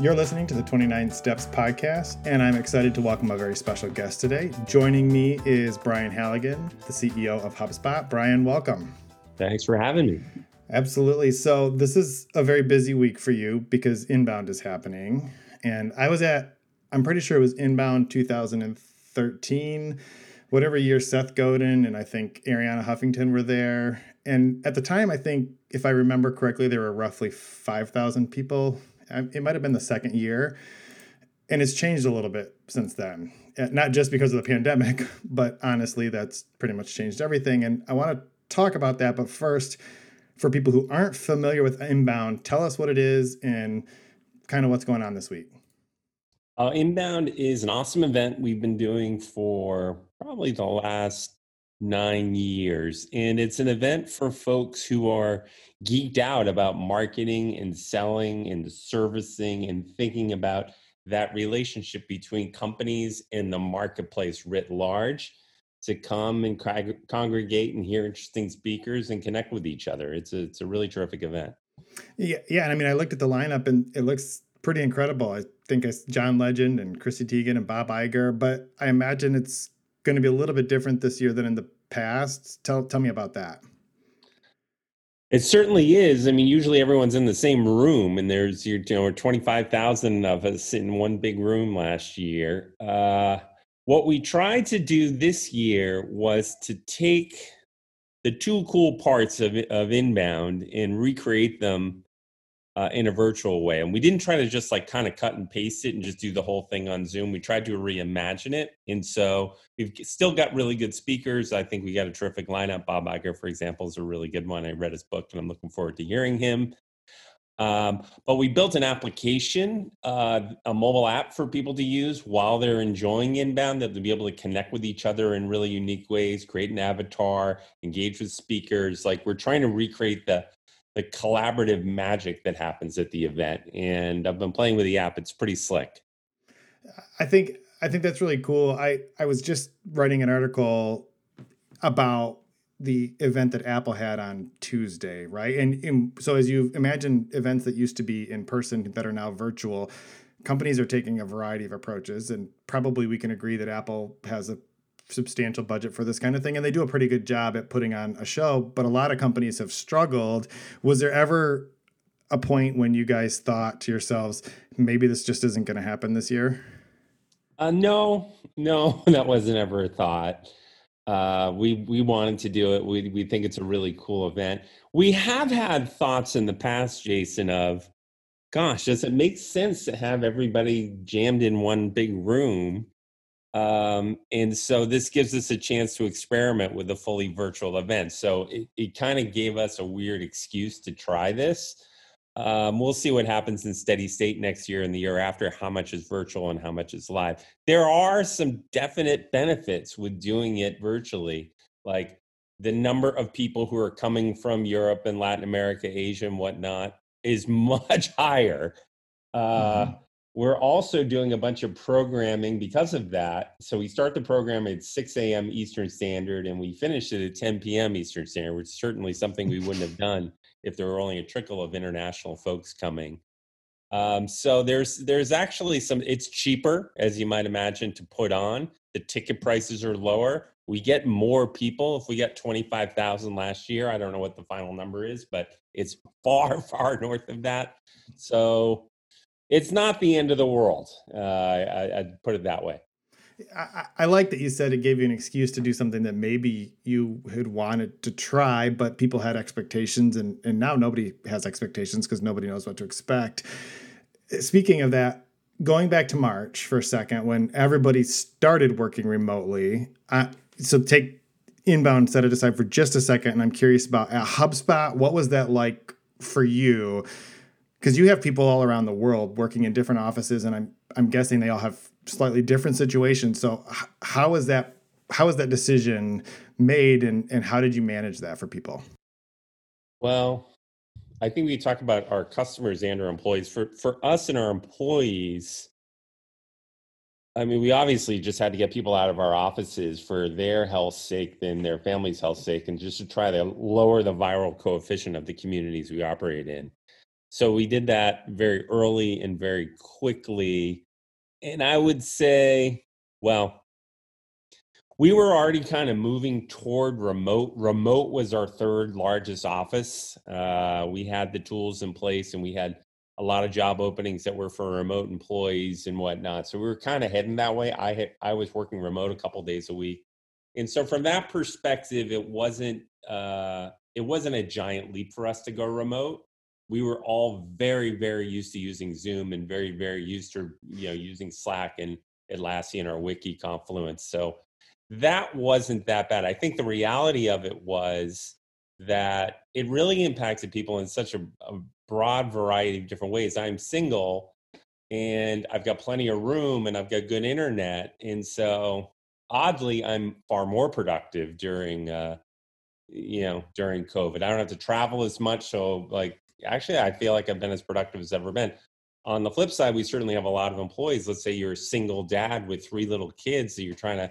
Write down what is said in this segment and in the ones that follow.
You're listening to the 29 Steps podcast, and I'm excited to welcome a very special guest today. Joining me is Brian Halligan, the CEO of HubSpot. Brian, welcome. Thanks for having me. Absolutely. So, this is a very busy week for you because Inbound is happening. And I was at, I'm pretty sure it was Inbound 2013, whatever year Seth Godin and I think Arianna Huffington were there. And at the time, I think, if I remember correctly, there were roughly 5,000 people it might have been the second year. And it's changed a little bit since then. Uh, not just because of the pandemic, but honestly, that's pretty much changed everything. And I want to talk about that. But first, for people who aren't familiar with Inbound, tell us what it is and kind of what's going on this week. Uh, Inbound is an awesome event we've been doing for probably the last nine years. And it's an event for folks who are geeked out about marketing and selling and servicing and thinking about that relationship between companies and the marketplace writ large to come and congregate and hear interesting speakers and connect with each other. It's a, it's a really terrific event. Yeah, yeah. And I mean, I looked at the lineup and it looks pretty incredible. I think it's John Legend and Chrissy Teigen and Bob Iger, but I imagine it's going to be a little bit different this year than in the past. Tell tell me about that. It certainly is. I mean, usually everyone's in the same room, and there's you know twenty five thousand of us in one big room last year. Uh, what we tried to do this year was to take the two cool parts of of inbound and recreate them uh, in a virtual way. And we didn't try to just like kind of cut and paste it and just do the whole thing on Zoom. We tried to reimagine it. And so we've still got really good speakers. I think we got a terrific lineup. Bob Iger, for example, is a really good one. I read his book and I'm looking forward to hearing him. Um, but we built an application, uh, a mobile app for people to use while they're enjoying inbound, that they'll be able to connect with each other in really unique ways, create an avatar, engage with speakers. Like we're trying to recreate the the collaborative magic that happens at the event. And I've been playing with the app; it's pretty slick. I think I think that's really cool. I I was just writing an article about the event that Apple had on Tuesday, right? And, and so as you imagine events that used to be in person that are now virtual, companies are taking a variety of approaches and probably we can agree that Apple has a substantial budget for this kind of thing and they do a pretty good job at putting on a show but a lot of companies have struggled. Was there ever a point when you guys thought to yourselves maybe this just isn't going to happen this year uh, no no that wasn't ever a thought. Uh, we we wanted to do it. We, we think it's a really cool event. We have had thoughts in the past jason of gosh does it make sense to have everybody jammed in one big room um, and so this gives us a chance to experiment with a fully virtual event. So it, it kind of gave us a weird excuse to try this. Um, we'll see what happens in steady state next year and the year after, how much is virtual and how much is live. There are some definite benefits with doing it virtually, like the number of people who are coming from Europe and Latin America, Asia, and whatnot is much higher. Uh, mm-hmm we're also doing a bunch of programming because of that. So we start the program at 6 a.m. Eastern Standard and we finish it at 10 p.m. Eastern Standard, which is certainly something we wouldn't have done if there were only a trickle of international folks coming. Um, so there's there's actually some. It's cheaper, as you might imagine, to put on. The ticket prices are lower. We get more people. If we got 25,000 last year, I don't know what the final number is, but it's far, far north of that. So it's not the end of the world. Uh, I, would put it that way. I, I, like that you said it gave you an excuse to do something that maybe you had wanted to try, but people had expectations, and, and now nobody has expectations because nobody knows what to expect. Speaking of that, going back to March for a second, when everybody started working remotely, I, so take inbound, set it aside for just a second, and I'm curious about at HubSpot, what was that like for you? Because you have people all around the world working in different offices, and I'm I'm guessing they all have slightly different situations. So how is that how is that decision made, and and how did you manage that for people? Well, I think we talk about our customers and our employees. For for us and our employees, I mean, we obviously just had to get people out of our offices for their health sake and their family's health sake, and just to try to lower the viral coefficient of the communities we operate in. So we did that very early and very quickly. And I would say, well, we were already kind of moving toward remote. Remote was our third largest office. Uh, we had the tools in place and we had a lot of job openings that were for remote employees and whatnot. So we were kind of heading that way. I had, I was working remote a couple days a week, and so from that perspective, it wasn't uh, it wasn't a giant leap for us to go remote. We were all very very used to using Zoom and very very used to you know using Slack and Atlassian or Wiki Confluence. So that wasn't that bad. I think the reality of it was that it really impacted people in such a, a broad variety of different ways. I'm single and I've got plenty of room and I've got good internet. And so oddly, I'm far more productive during, uh, you know, during COVID. I don't have to travel as much. So like, actually, I feel like I've been as productive as ever been. On the flip side, we certainly have a lot of employees. Let's say you're a single dad with three little kids that you're trying to,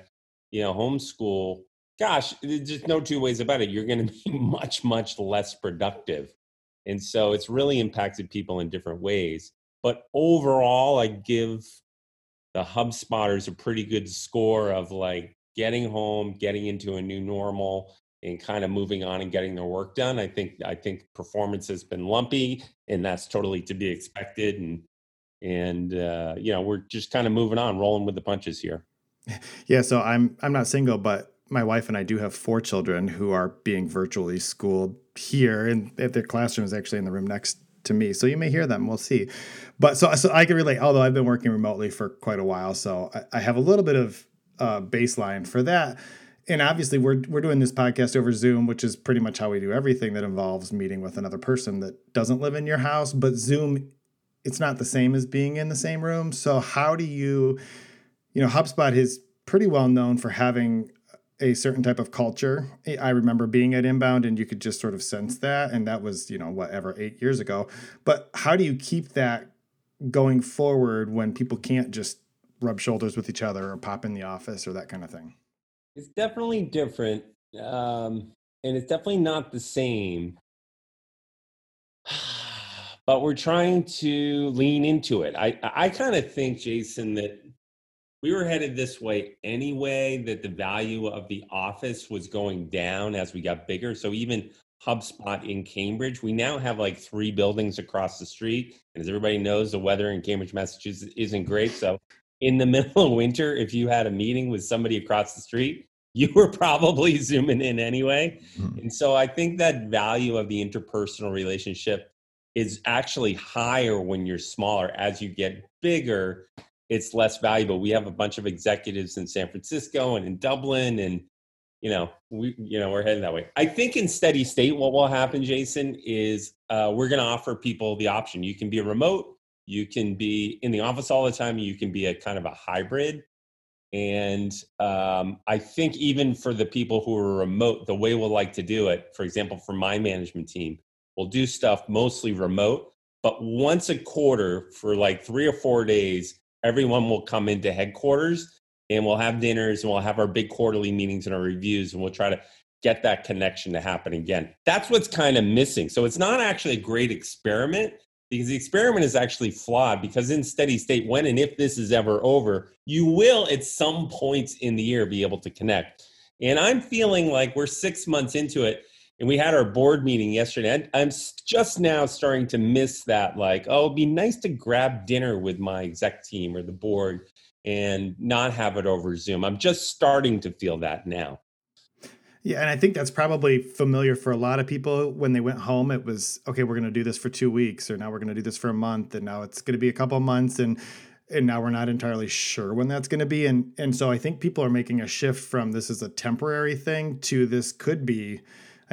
you know, homeschool. Gosh, there's just no two ways about it. You're going to be much, much less productive and so it's really impacted people in different ways. But overall, I give the HubSpotters a pretty good score of like getting home, getting into a new normal, and kind of moving on and getting their work done. I think I think performance has been lumpy, and that's totally to be expected. And and uh, you know we're just kind of moving on, rolling with the punches here. Yeah, so I'm I'm not single, but my wife and I do have four children who are being virtually schooled here, and their classroom is actually in the room next to me. So you may hear them. We'll see. But so so I can relate. Although I've been working remotely for quite a while, so I, I have a little bit of uh, baseline for that. And obviously, we're we're doing this podcast over Zoom, which is pretty much how we do everything that involves meeting with another person that doesn't live in your house. But Zoom, it's not the same as being in the same room. So how do you, you know, HubSpot is pretty well known for having a certain type of culture. I remember being at Inbound and you could just sort of sense that. And that was, you know, whatever, eight years ago. But how do you keep that going forward when people can't just rub shoulders with each other or pop in the office or that kind of thing? It's definitely different. Um, and it's definitely not the same. But we're trying to lean into it. I, I kind of think, Jason, that we were headed this way anyway, that the value of the office was going down as we got bigger. So even HubSpot in Cambridge, we now have like three buildings across the street. And as everybody knows, the weather in Cambridge, Massachusetts isn't great. So in the middle of winter, if you had a meeting with somebody across the street, you were probably zooming in anyway. Mm-hmm. And so I think that value of the interpersonal relationship is actually higher when you're smaller. As you get bigger, it's less valuable. We have a bunch of executives in San Francisco and in Dublin, and you know, we you know we're heading that way. I think in steady state, what will happen, Jason, is uh, we're going to offer people the option. You can be remote, you can be in the office all the time, you can be a kind of a hybrid. And um, I think even for the people who are remote, the way we'll like to do it, for example, for my management team, we'll do stuff mostly remote, but once a quarter for like three or four days, everyone will come into headquarters and we'll have dinners and we'll have our big quarterly meetings and our reviews and we'll try to get that connection to happen again. That's what's kind of missing. So it's not actually a great experiment because the experiment is actually flawed because in steady state when and if this is ever over, you will at some points in the year be able to connect. And I'm feeling like we're 6 months into it and we had our board meeting yesterday. I'm just now starting to miss that. Like, oh, it'd be nice to grab dinner with my exec team or the board and not have it over Zoom. I'm just starting to feel that now. Yeah, and I think that's probably familiar for a lot of people. When they went home, it was okay. We're going to do this for two weeks, or now we're going to do this for a month, and now it's going to be a couple months, and and now we're not entirely sure when that's going to be. And and so I think people are making a shift from this is a temporary thing to this could be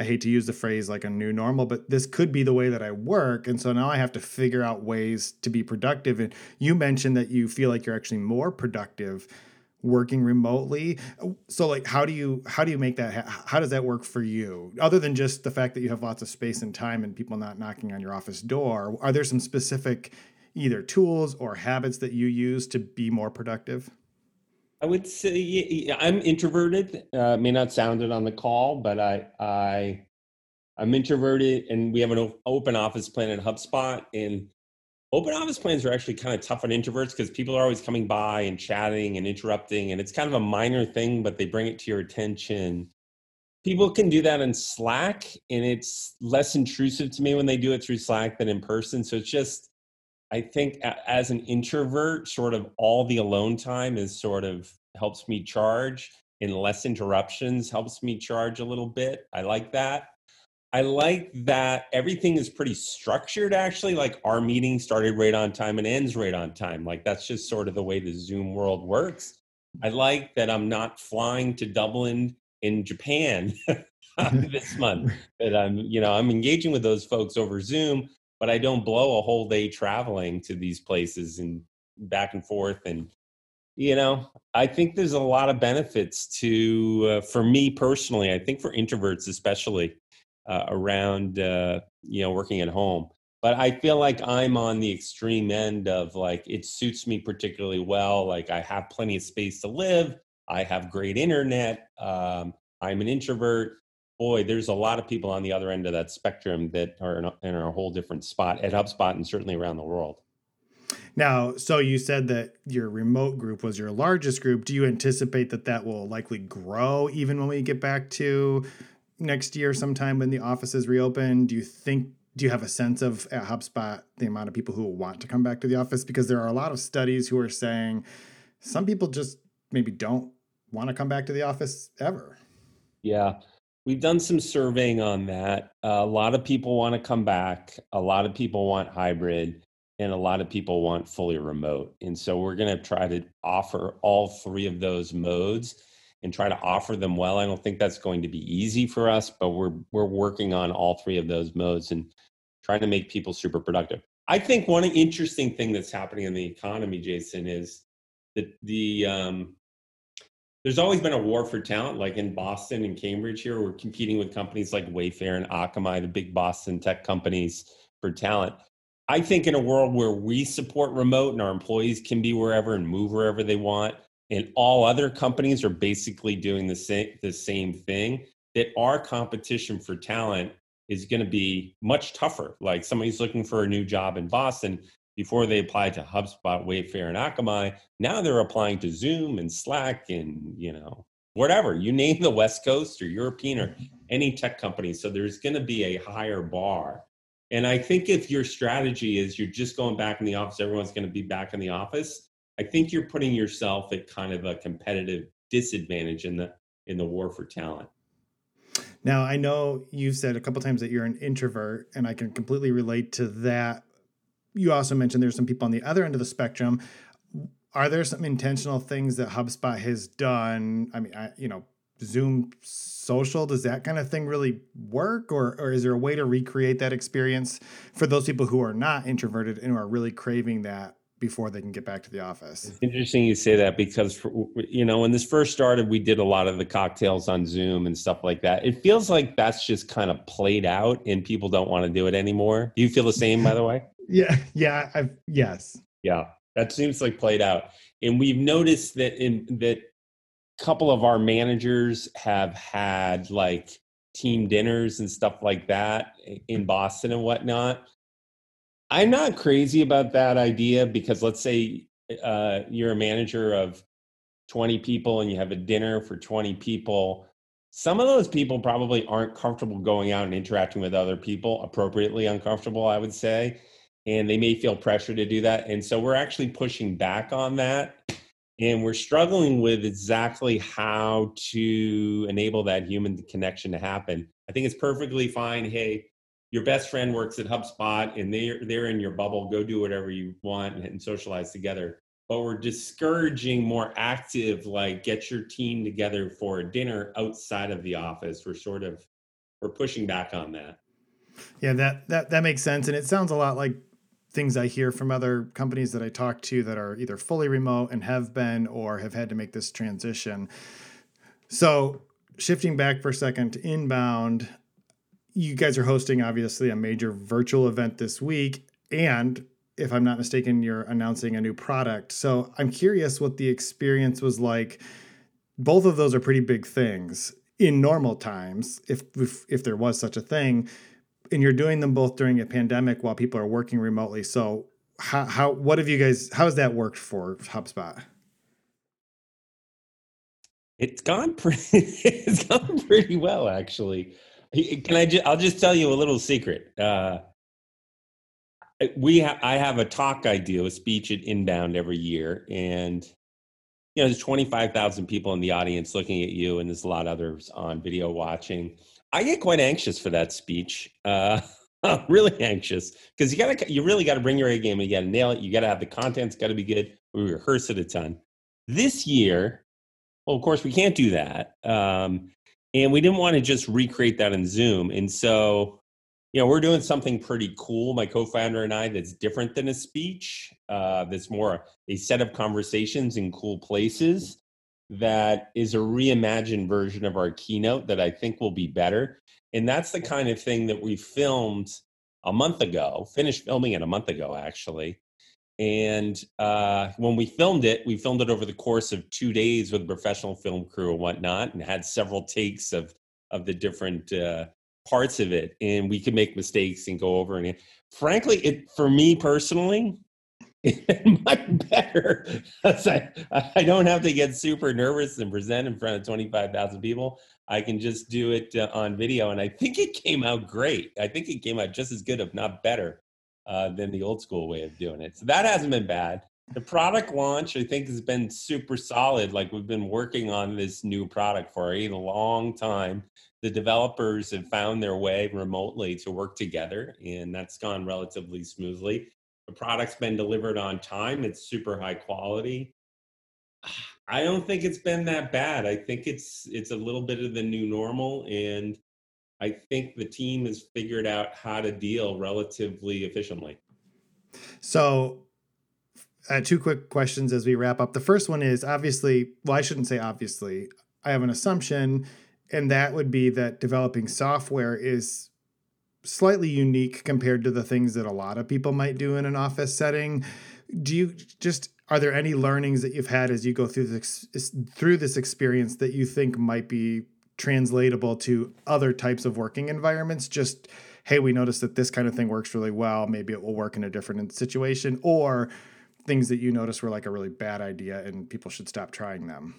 I hate to use the phrase like a new normal, but this could be the way that I work. And so now I have to figure out ways to be productive. And you mentioned that you feel like you're actually more productive working remotely so like how do you how do you make that how does that work for you other than just the fact that you have lots of space and time and people not knocking on your office door are there some specific either tools or habits that you use to be more productive I would say I'm introverted. Uh, may not sound it on the call, but I I I'm introverted, and we have an open office plan at HubSpot. And open office plans are actually kind of tough on introverts because people are always coming by and chatting and interrupting, and it's kind of a minor thing, but they bring it to your attention. People can do that in Slack, and it's less intrusive to me when they do it through Slack than in person. So it's just, I think, as an introvert, sort of all the alone time is sort of helps me charge, and less interruptions helps me charge a little bit. I like that I like that everything is pretty structured actually. Like our meeting started right on time and ends right on time. Like that's just sort of the way the Zoom world works. I like that I'm not flying to Dublin in Japan this month. That I'm, you know, I'm engaging with those folks over Zoom, but I don't blow a whole day traveling to these places and back and forth and you know i think there's a lot of benefits to uh, for me personally i think for introverts especially uh, around uh, you know working at home. But i feel like i'm on the extreme end of like it suits me particularly well like i have plenty of space to live i have great internet um, i'm an introvert. Boy there's a lot of people on the other end of that spectrum that are in a, in a whole different spot at hubspot and certainly around the world. Now, so you said that your remote group was your largest group. Do you anticipate that that will likely grow even when we get back to next year sometime when the offices reopen? Do you think do you have a sense of at HubSpot the amount of people who want to come back to the office? Because there are a lot of studies who are saying some people just maybe don't want to come back to the office ever. Yeah. We've done some surveying on that. A lot of people want to come back. A lot of people want hybrid, and a lot of people want fully remote. And so we're going to try to offer all three of those modes and try to offer them well. I don't think that's going to be easy for us, but we're we're working on all three of those modes and trying to make people super productive. I think one interesting thing that's happening in the economy, Jason, is that the um, there's always been a war for talent. Like in Boston and Cambridge, here we're competing with companies like Wayfair and Akamai, the big Boston tech companies, for talent. I think in a world where we support remote and our employees can be wherever and move wherever they want, and all other companies are basically doing the same the same thing that our competition for talent is going to be much tougher. Like somebody's looking for a new job in boston before they applied to hubspot wayfair and akamai now they're applying to zoom and slack and you know whatever you name the west coast or european or any tech company. So there's going to be a higher bar. And i think if your strategy is you're just going back in the office everyone's going to be back in the office I think you're putting yourself at kind of a competitive disadvantage in the in the war for talent. Now, I know you've said a couple times that you're an introvert, and I can completely relate to that. You also mentioned there's some people on the other end of the spectrum. Are there some intentional things that HubSpot has done? I mean, I, you know, Zoom social, does that kind of thing really work? Or, or is there a way to recreate that experience for those people who are not introverted and who are really craving that before they can get back to the office. It's interesting you say that because for, you know when this first started, we did a lot of the cocktails on Zoom and stuff like that. It feels like that's just kind of played out, and people don't want to do it anymore. Do you feel the same, by the way? yeah, yeah, I've, yes, yeah. That seems like played out, and we've noticed that in that a couple of our managers have had like team dinners and stuff like that in Boston and whatnot I'm not crazy about that idea because let's say uh, you're a manager of 20 people and you have a dinner for 20 people. Some of those people probably aren't comfortable going out and interacting with other people, appropriately uncomfortable, I would say. And they may feel pressure to do that. And so we're actually pushing back on that. And we're struggling with exactly how to enable that human connection to happen. I think it's perfectly fine. Hey, your best friend works at HubSpot and they're they're in your bubble. Go do whatever you want and, socialize together. But we're discouraging more active, like get your team together for a dinner outside of the office. We're sort of we're pushing back on that. Yeah, that that that makes sense, and it sounds a lot like things I hear from other companies that I talk to that are either fully remote and have been or have had to make this transition. So, shifting back for a second to inbound, you guys are hosting obviously a major virtual event this week and if i'm not mistaken you're announcing a new product so i'm curious what the experience was like both of those are pretty big things in normal times, if, if if there was such a thing, and you're doing them both during a pandemic while people are working remotely. So how how what have you guys how has that worked for HubSpot? It's gone pretty it's gone pretty well actually. Can I just I'll just tell you a little secret. Uh we ha- I have a talk I do, a speech at Inbound every year and you know, there's 25,000 people in the audience looking at you, and there's a lot of others on video watching. I get quite anxious for that speech. Uh, I'm really anxious because you gotta, you really got to bring your A game. You got to nail it. You got to have the content's got to be good. We rehearse it a ton. This year, well, of course, we can't do that, um, and we didn't want to just recreate that in Zoom. And so you know, we're doing something pretty cool, my co-founder and I, that's different than a speech. Uh, that's more a set of conversations in cool places. That is a reimagined version of our keynote that I think will be better. And that's the kind of thing that we filmed a month ago, finished filming it a month ago, actually. And uh, when we filmed it, we filmed it over the course of two days with a professional film crew and whatnot, and had several takes of of the different uh, parts of it and we could make mistakes and go over and frankly it for me personally it much better I, I don't have to get super nervous and present in front of 25,000 people. I can just do it uh, on video. And I think it came out great. I think it came out just as good, if not better, uh, than the old school way of doing it. So that hasn't been bad. The product launch, I think, has been super solid. Like we've been working on this new product for a long time the developers have found their way remotely to work together, and that's gone relatively smoothly. The product's been delivered on time, it's super high quality. I don't think it's been that bad. I think it's it's a little bit of the new normal and I think the team has figured out how to deal relatively efficiently. So, uh, two quick questions as we wrap up. The first one is obviously, well, I shouldn't say obviously. I have an assumption and that would be that developing software is slightly unique compared to the things that a lot of people might do in an office setting. Do you just are there any learnings that you've had as you go through this through this experience that you think might be translatable to other types of working environments? Just hey, we noticed that this kind of thing works really well. Maybe it will work in a different situation, or things that you notice were like a really bad idea and people should stop trying them.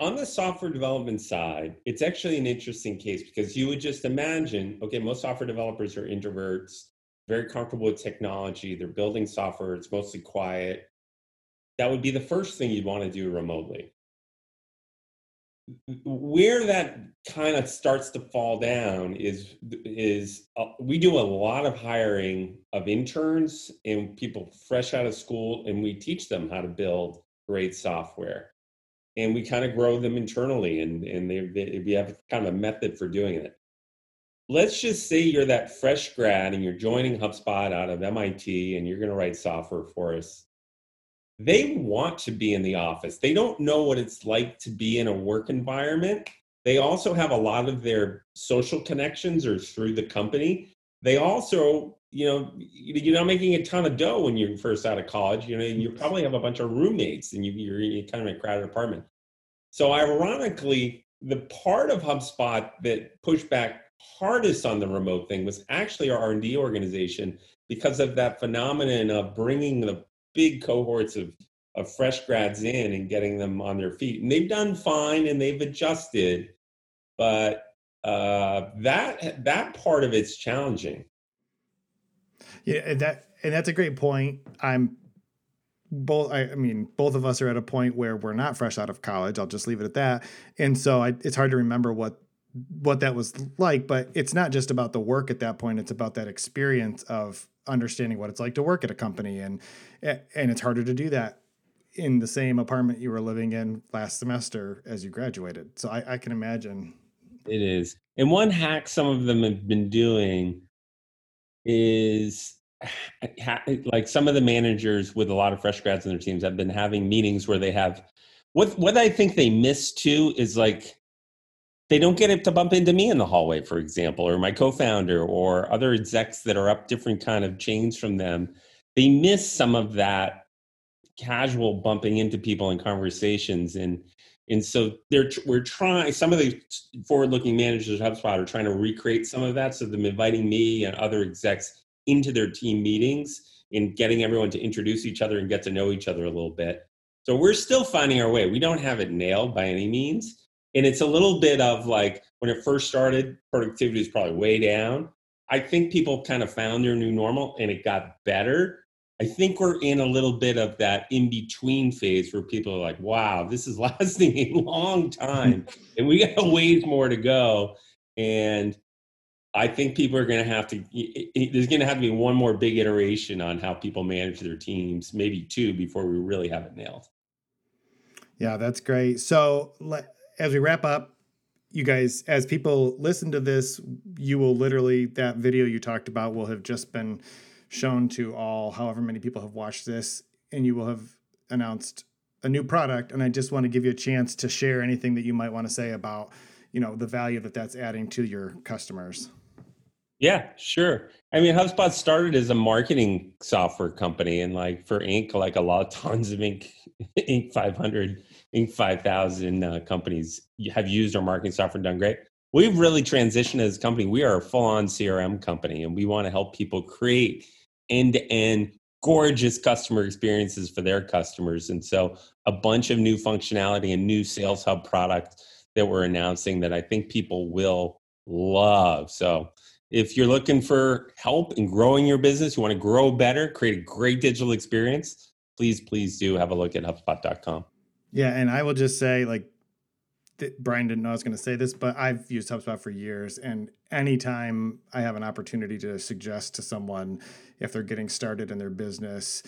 On the software development side, it's actually an interesting case because you would just imagine okay, most software developers are introverts, very comfortable with technology, they're building software, it's mostly quiet. That would be the first thing you'd want to do remotely. Where that kind of starts to fall down is is uh, we do a lot of hiring of interns and people fresh out of school and we teach them how to build great software. And we kind of grow them internally and, and they, they, we have kind of a method for doing it. Let's just say you're that fresh grad and you're joining hubspot out of mit and you're going to write software for us they want to be in the office. They don't know what it's like to be in a work environment. They also have a lot of their social connections or through the company. They also you know you're not making a ton of dough when you're first out of college you know you probably have a bunch of roommates and you, you're in kind of a crowded apartment. So ironically the part of hubspot that pushed back hardest on the remote thing was actually our r&d organization because of that phenomenon of bringing the big cohorts of, of fresh grads in and getting them on their feet. And they've done fine and they've adjusted but uh, that that part of it's challenging. Yeah, that and that's a great point. I'm both I, I, mean both of us are at a point where we're not fresh out of college. I'll just leave it at that. And so I, it's hard to remember what what that was like but it's not just about the work at that point. It's about that experience of understanding what it's like to work at a company and and it's harder to do that in the same apartment you were living in last semester as you graduated. So i, I can imagine. It is. And one hack some of them have been doing is like some of the managers with a lot of fresh grads in their teams have been having meetings where they have what what I think they miss too is like they don't get it to bump into me in the hallway, for example, or my co-founder or other execs that are up different kind of chains from them. They miss some of that casual bumping into people in conversations and And so they're we're trying. Some of the forward-looking managers at HubSpot are trying to recreate some of that. So them inviting me and other execs into their team meetings and getting everyone to introduce each other and get to know each other a little bit. So we're still finding our way. We don't have it nailed by any means. And it's a little bit of like when it first started, productivity is probably way down. I think people kind of found their new normal and it got better. I think we're in a little bit of that in between phase where people are like, wow, this is lasting a long time and we got a ways more to go. And I think people are going to have to, there's going to have to be one more big iteration on how people manage their teams, maybe two before we really have it nailed. Yeah, that's great. So as we wrap up, you guys, as people listen to this, you will literally, that video you talked about will have just been shown to all, however many people have watched this, and you will have announced a new product. And I just want to give you a chance to share anything that you might want to say about, you know, the value that that's adding to your customers. Yeah, sure. I mean, HubSpot started as a marketing software company, and like for Inc., like a lot of tons of Inc. Inc. 500, Inc. 5000 uh, companies have used our marketing software and done great. We've really transitioned as a company. We are a full-on CRM company, and we want to help people create end-to-end gorgeous customer experiences for their customers. And so, a bunch of new functionality and new Sales Hub product that we're announcing that I think people will love. So if you're looking for help in growing your business, you want to grow better, create a great digital experience, please, please do have a look at HubSpot.com. Yeah, and I will just say, like, Brian didn't know I was going to say this, but I've used HubSpot for years. And anytime I have an opportunity to suggest to someone if they're getting started in their business,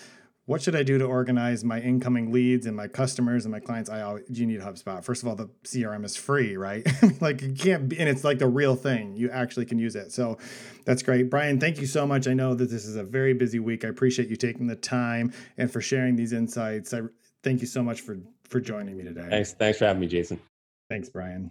what should I do to organize my incoming leads and my customers and my clients? I always, you need HubSpot. First of all, the CRM is free, right? like you can't, be, and it's like the real thing. You actually can use it. So that's great. Brian, thank you so much. I know that this is a very busy week. I appreciate you taking the time and for sharing these insights. I thank you so much for for joining me today. Thanks. Thanks for having me, Jason. Thanks, Brian.